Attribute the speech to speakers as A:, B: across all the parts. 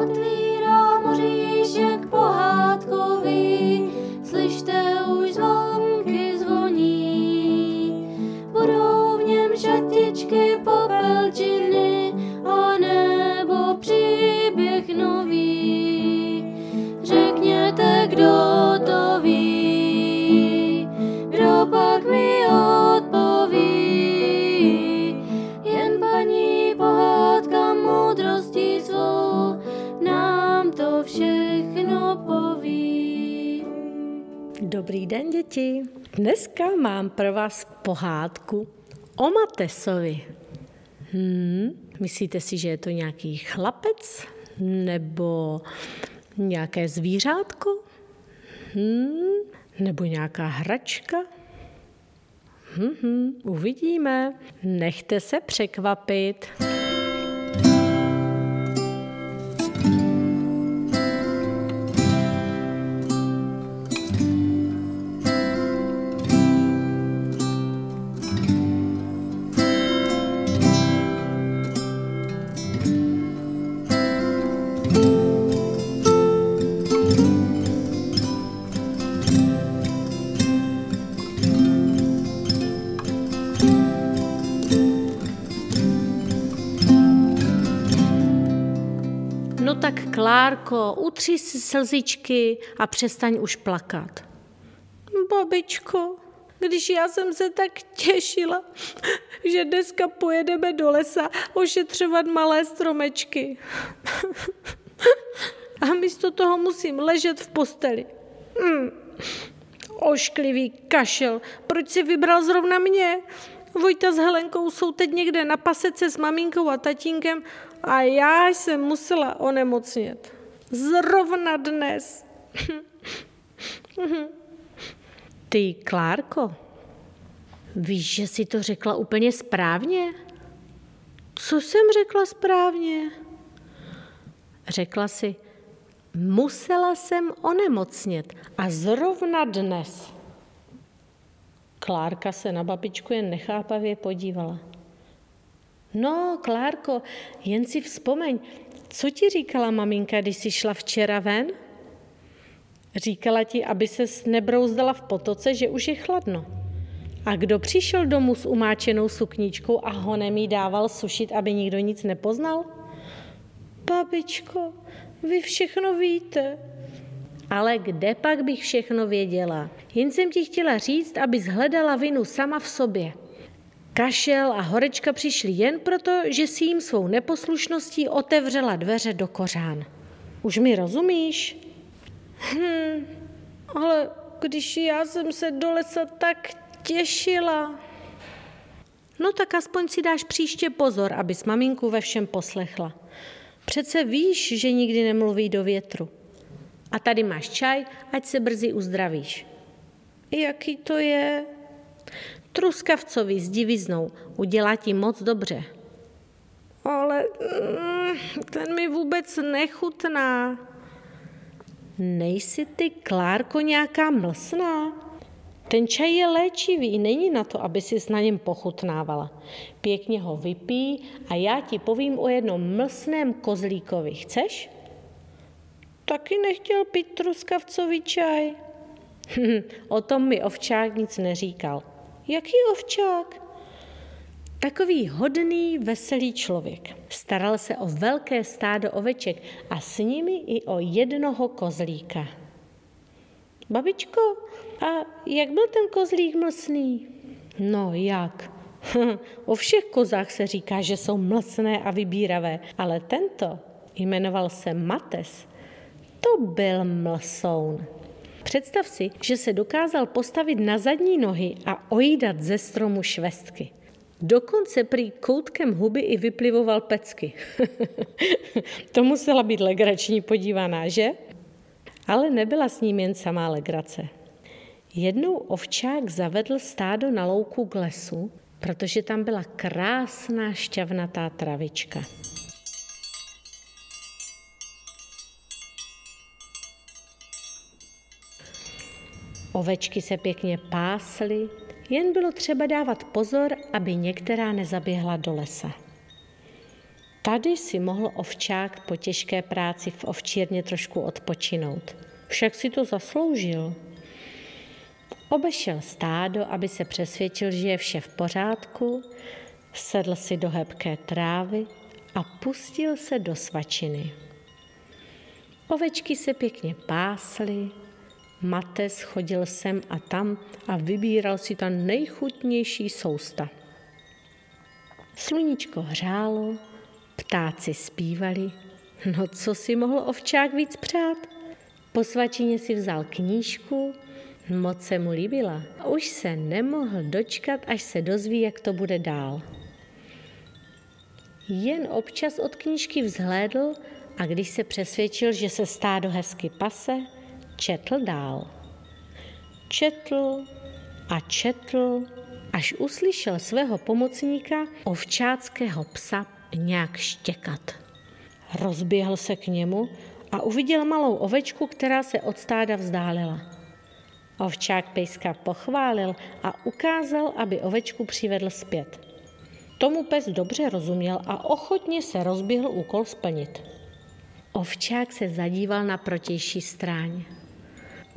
A: Gott.
B: Dobrý den, děti. Dneska mám pro vás pohádku o Matesovi. Hmm, myslíte si, že je to nějaký chlapec nebo nějaké zvířátko? Hmm, nebo nějaká hračka? Hmm, hmm, uvidíme. Nechte se překvapit. Klárko, utři si slzičky a přestaň už plakat. Babičko, když já jsem se tak těšila, že dneska pojedeme do lesa ošetřovat malé stromečky. A místo toho musím ležet v posteli. Hmm. Ošklivý kašel, proč si vybral zrovna mě? Vojta s Helenkou jsou teď někde na pasece s maminkou a tatínkem a já jsem musela onemocnět. Zrovna dnes. Ty, Klárko, víš, že jsi to řekla úplně správně? Co jsem řekla správně? Řekla si, musela jsem onemocnět a zrovna dnes. Klárka se na babičku jen nechápavě podívala. No, Klárko, jen si vzpomeň, co ti říkala maminka, když jsi šla včera ven? Říkala ti, aby se nebrouzdala v potoce, že už je chladno. A kdo přišel domů s umáčenou sukničkou a honem jí dával sušit, aby nikdo nic nepoznal? Babičko, vy všechno víte. Ale kde pak bych všechno věděla? Jen jsem ti chtěla říct, abys hledala vinu sama v sobě. Kašel a horečka přišli jen proto, že si jim svou neposlušností otevřela dveře do kořán. Už mi rozumíš? Hm, ale když já jsem se do lesa tak těšila. No tak aspoň si dáš příště pozor, abys maminku ve všem poslechla. Přece víš, že nikdy nemluví do větru. A tady máš čaj, ať se brzy uzdravíš. Jaký to je? Truskavcovi s diviznou udělá ti moc dobře. Ale mm, ten mi vůbec nechutná. Nejsi ty, Klárko, nějaká mlsná? Ten čaj je léčivý, není na to, aby si na něm pochutnávala. Pěkně ho vypí a já ti povím o jednom mlsném kozlíkovi. Chceš? Taky nechtěl pít truskavcový čaj. o tom mi ovčák nic neříkal. Jaký ovčák? Takový hodný, veselý člověk. Staral se o velké stádo oveček a s nimi i o jednoho kozlíka. Babičko, a jak byl ten kozlík mlsný? No jak? o všech kozách se říká, že jsou mlsné a vybíravé, ale tento jmenoval se Mates. To byl mlsoun. Představ si, že se dokázal postavit na zadní nohy a ojídat ze stromu švestky. Dokonce prý koutkem huby i vyplivoval pecky. to musela být legrační podívaná, že? Ale nebyla s ním jen samá legrace. Jednou ovčák zavedl stádo na louku k lesu, protože tam byla krásná šťavnatá travička. Ovečky se pěkně pásly, jen bylo třeba dávat pozor, aby některá nezaběhla do lesa. Tady si mohl ovčák po těžké práci v ovčírně trošku odpočinout. Však si to zasloužil. Obešel stádo, aby se přesvědčil, že je vše v pořádku, sedl si do hebké trávy a pustil se do svačiny. Ovečky se pěkně pásly, Mates chodil sem a tam a vybíral si ta nejchutnější sousta. Sluníčko hřálo, ptáci zpívali. No co si mohl ovčák víc přát? Po svačině si vzal knížku, moc se mu líbila. Už se nemohl dočkat, až se dozví, jak to bude dál. Jen občas od knížky vzhlédl a když se přesvědčil, že se stádo hezky pase, četl dál. Četl a četl, až uslyšel svého pomocníka, ovčáckého psa, nějak štěkat. Rozběhl se k němu a uviděl malou ovečku, která se od stáda vzdálila. Ovčák pejska pochválil a ukázal, aby ovečku přivedl zpět. Tomu pes dobře rozuměl a ochotně se rozběhl úkol splnit. Ovčák se zadíval na protější stráně.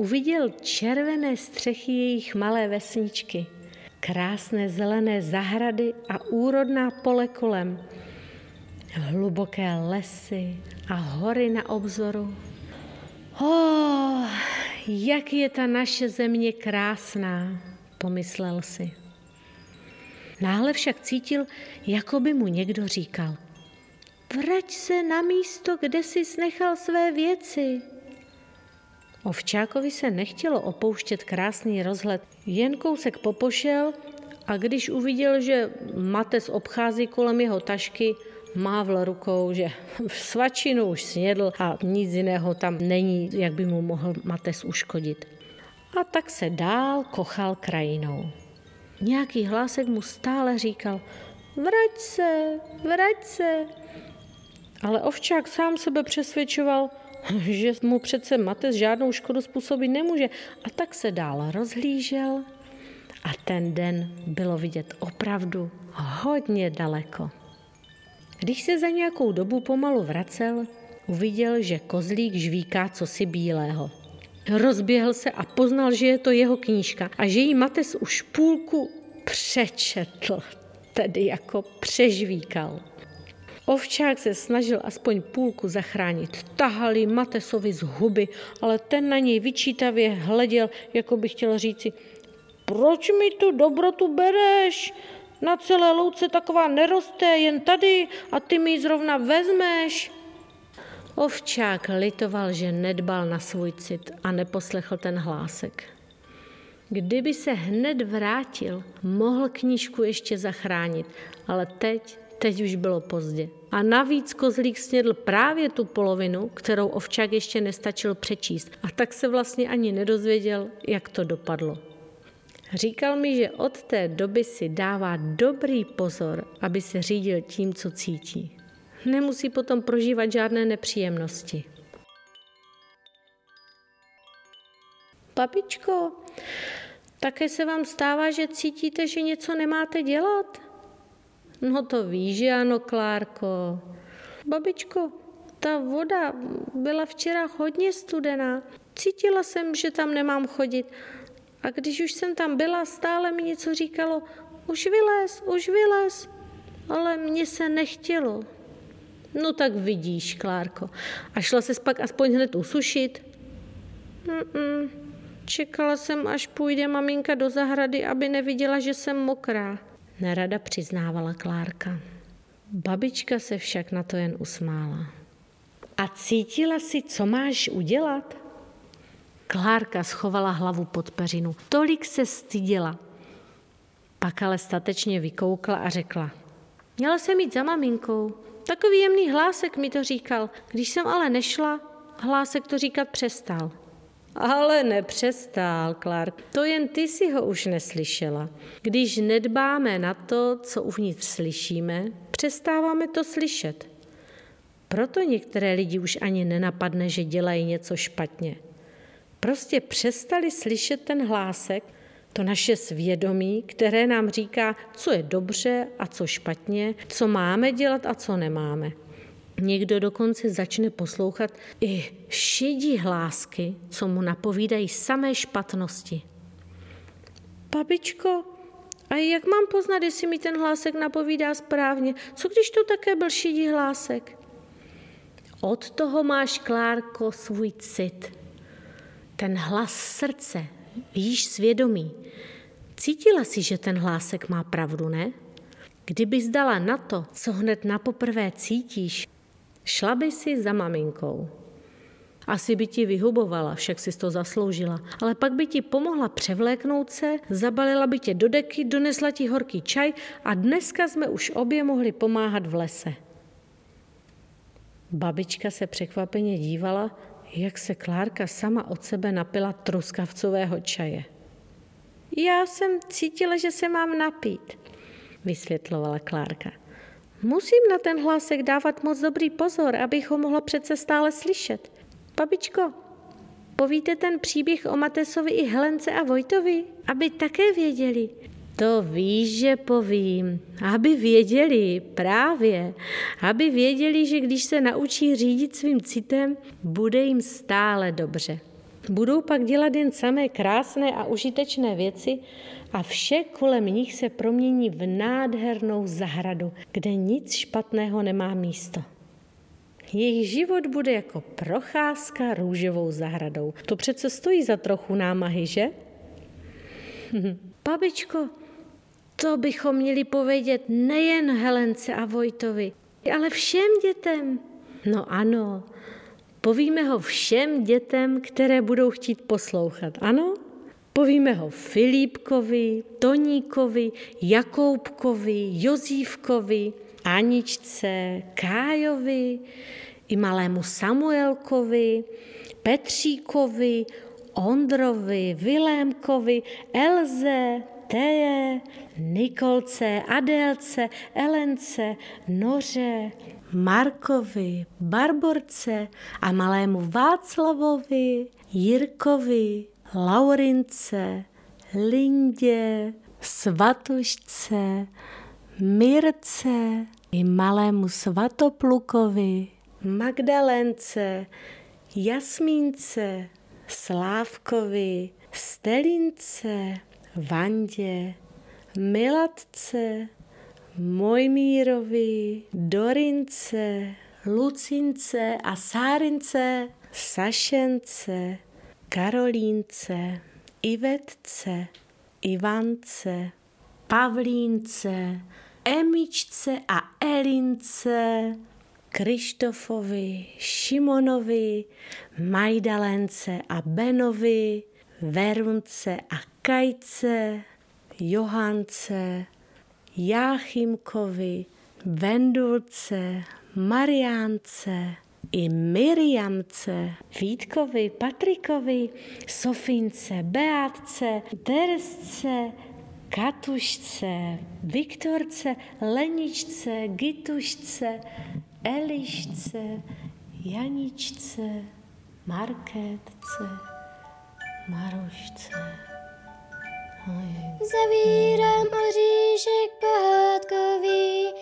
B: Uviděl červené střechy jejich malé vesničky, krásné zelené zahrady a úrodná pole kolem, hluboké lesy a hory na obzoru. Oh, jak je ta naše země krásná, pomyslel si. Náhle však cítil, jako by mu někdo říkal. Vrať se na místo, kde jsi nechal své věci. Ovčákovi se nechtělo opouštět krásný rozhled, jen kousek popošel a když uviděl, že Mates obchází kolem jeho tašky, mávl rukou, že svačinu už snědl a nic jiného tam není, jak by mu mohl Mates uškodit. A tak se dál kochal krajinou. Nějaký hlásek mu stále říkal, vrať se, vrať se. Ale ovčák sám sebe přesvědčoval, že mu přece Mates žádnou škodu způsobit nemůže. A tak se dál rozhlížel a ten den bylo vidět opravdu hodně daleko. Když se za nějakou dobu pomalu vracel, uviděl, že kozlík žvíká cosi bílého. Rozběhl se a poznal, že je to jeho knížka a že jí Mates už půlku přečetl, tedy jako přežvíkal. Ovčák se snažil aspoň půlku zachránit. Tahali Matesovi z huby, ale ten na něj vyčítavě hleděl, jako by chtěl říci, proč mi tu dobrotu bereš? Na celé louce taková neroste, jen tady a ty mi ji zrovna vezmeš. Ovčák litoval, že nedbal na svůj cit a neposlechl ten hlásek. Kdyby se hned vrátil, mohl knížku ještě zachránit, ale teď, teď už bylo pozdě. A navíc kozlík snědl právě tu polovinu, kterou ovčák ještě nestačil přečíst. A tak se vlastně ani nedozvěděl, jak to dopadlo. Říkal mi, že od té doby si dává dobrý pozor, aby se řídil tím, co cítí. Nemusí potom prožívat žádné nepříjemnosti. Papičko, také se vám stává, že cítíte, že něco nemáte dělat? No to víš, že ano, Klárko. Babičko, ta voda byla včera hodně studená. Cítila jsem, že tam nemám chodit. A když už jsem tam byla, stále mi něco říkalo, už vylez, už vylez. Ale mně se nechtělo. No tak vidíš, Klárko. A šla se pak aspoň hned usušit? Mm-mm. Čekala jsem, až půjde maminka do zahrady, aby neviděla, že jsem mokrá. Nerada přiznávala Klárka. Babička se však na to jen usmála. A cítila si, co máš udělat? Klárka schovala hlavu pod peřinu. Tolik se styděla. Pak ale statečně vykoukla a řekla. Měla jsem jít za maminkou. Takový jemný hlásek mi to říkal. Když jsem ale nešla, hlásek to říkat přestal. Ale nepřestal, Clark. To jen ty si ho už neslyšela. Když nedbáme na to, co uvnitř slyšíme, přestáváme to slyšet. Proto některé lidi už ani nenapadne, že dělají něco špatně. Prostě přestali slyšet ten hlásek To naše svědomí, které nám říká, co je dobře a co špatně, co máme dělat a co nemáme. Někdo dokonce začne poslouchat i šedí hlásky, co mu napovídají samé špatnosti. Babičko, a jak mám poznat, jestli mi ten hlásek napovídá správně? Co když to také byl šedí hlásek? Od toho máš, Klárko, svůj cit. Ten hlas srdce, víš svědomí. Cítila si, že ten hlásek má pravdu, ne? Kdyby zdala na to, co hned na poprvé cítíš, šla by si za maminkou. Asi by ti vyhubovala, však si to zasloužila, ale pak by ti pomohla převléknout se, zabalila by tě do deky, donesla ti horký čaj a dneska jsme už obě mohli pomáhat v lese. Babička se překvapeně dívala, jak se Klárka sama od sebe napila truskavcového čaje. Já jsem cítila, že se mám napít, vysvětlovala Klárka. Musím na ten hlásek dávat moc dobrý pozor, abych ho mohla přece stále slyšet. Babičko, povíte ten příběh o Matesovi i Helence a Vojtovi, aby také věděli. To víš, že povím, aby věděli, právě, aby věděli, že když se naučí řídit svým citem, bude jim stále dobře. Budou pak dělat jen samé krásné a užitečné věci a vše kolem nich se promění v nádhernou zahradu, kde nic špatného nemá místo. Jejich život bude jako procházka růžovou zahradou. To přece stojí za trochu námahy, že? Babičko, to bychom měli povědět nejen Helence a Vojtovi, ale všem dětem. No ano, povíme ho všem dětem, které budou chtít poslouchat, ano? Povíme ho Filipkovi, Toníkovi, Jakoubkovi, Jozívkovi, Aničce, Kájovi, i malému Samuelkovi, Petříkovi, Ondrovi, Vilémkovi, Elze, Teje, Nikolce, Adélce, Elence, Noře, Markovi, Barborce a malému Václavovi, Jirkovi, Laurince, Lindě, Svatošce, Mirce, i malému Svatoplukovi, Magdalence, Jasmínce, Slávkovi, Stelince, Vandě, Milatce, Mojmírovi, Dorince, Lucince a Sárince, Sašence, Karolínce, Ivetce, Ivance, Pavlínce, Emičce a Elince, Krištofovi, Šimonovi, Majdalence a Benovi, Verunce a Kajce, Johance, Jáchymkovi, Vendulce, Mariánce i Miriamce, Vítkovi, Patrikovi, Sofince, Beátce, Teresce, Katušce, Viktorce, Leničce, Gitušce, Elišce, Janičce, Markétce, Marušce.
A: Zavírám oříšek pohádkový,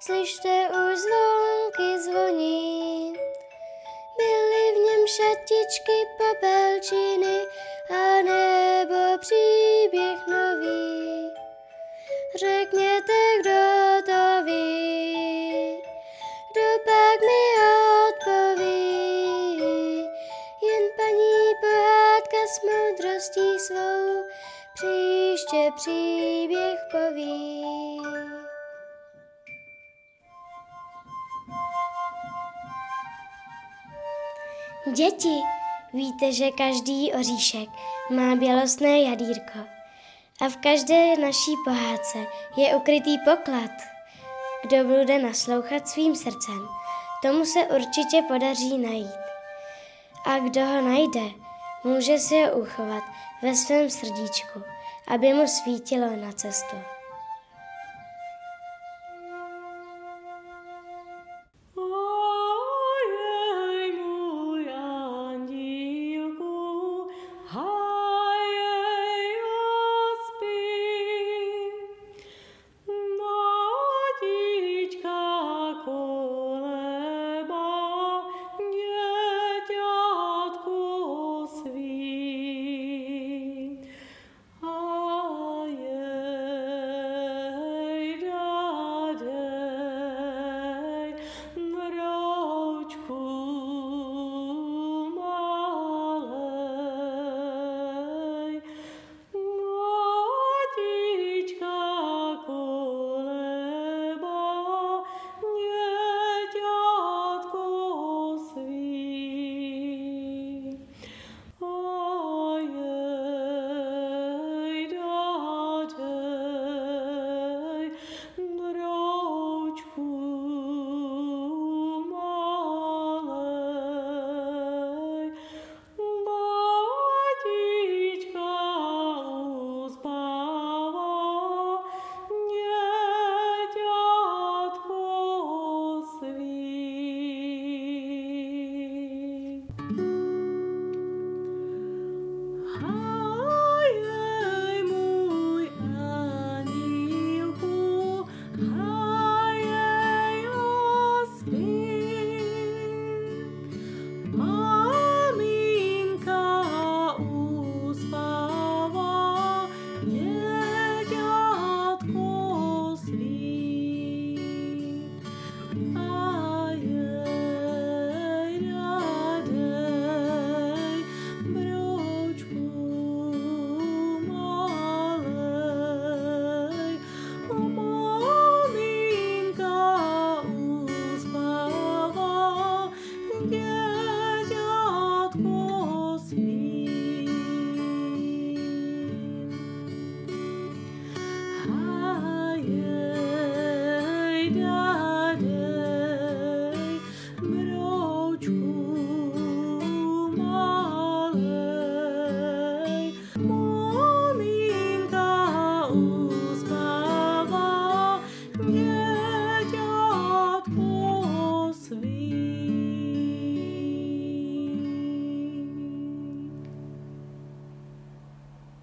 A: slyšte už zvonky zvoní. Byly v něm šatičky popelčiny a nebo příběh nový. Řekněte, kdo to ví, kdo pak mi odpoví. Jen paní pohádka s moudrostí svou příště příběh poví. Děti, víte, že každý oříšek má bělostné jadírko a v každé naší pohádce je ukrytý poklad. Kdo bude naslouchat svým srdcem, tomu se určitě podaří najít. A kdo ho najde, může si ho uchovat ve svém srdíčku, aby mu svítilo na cestu.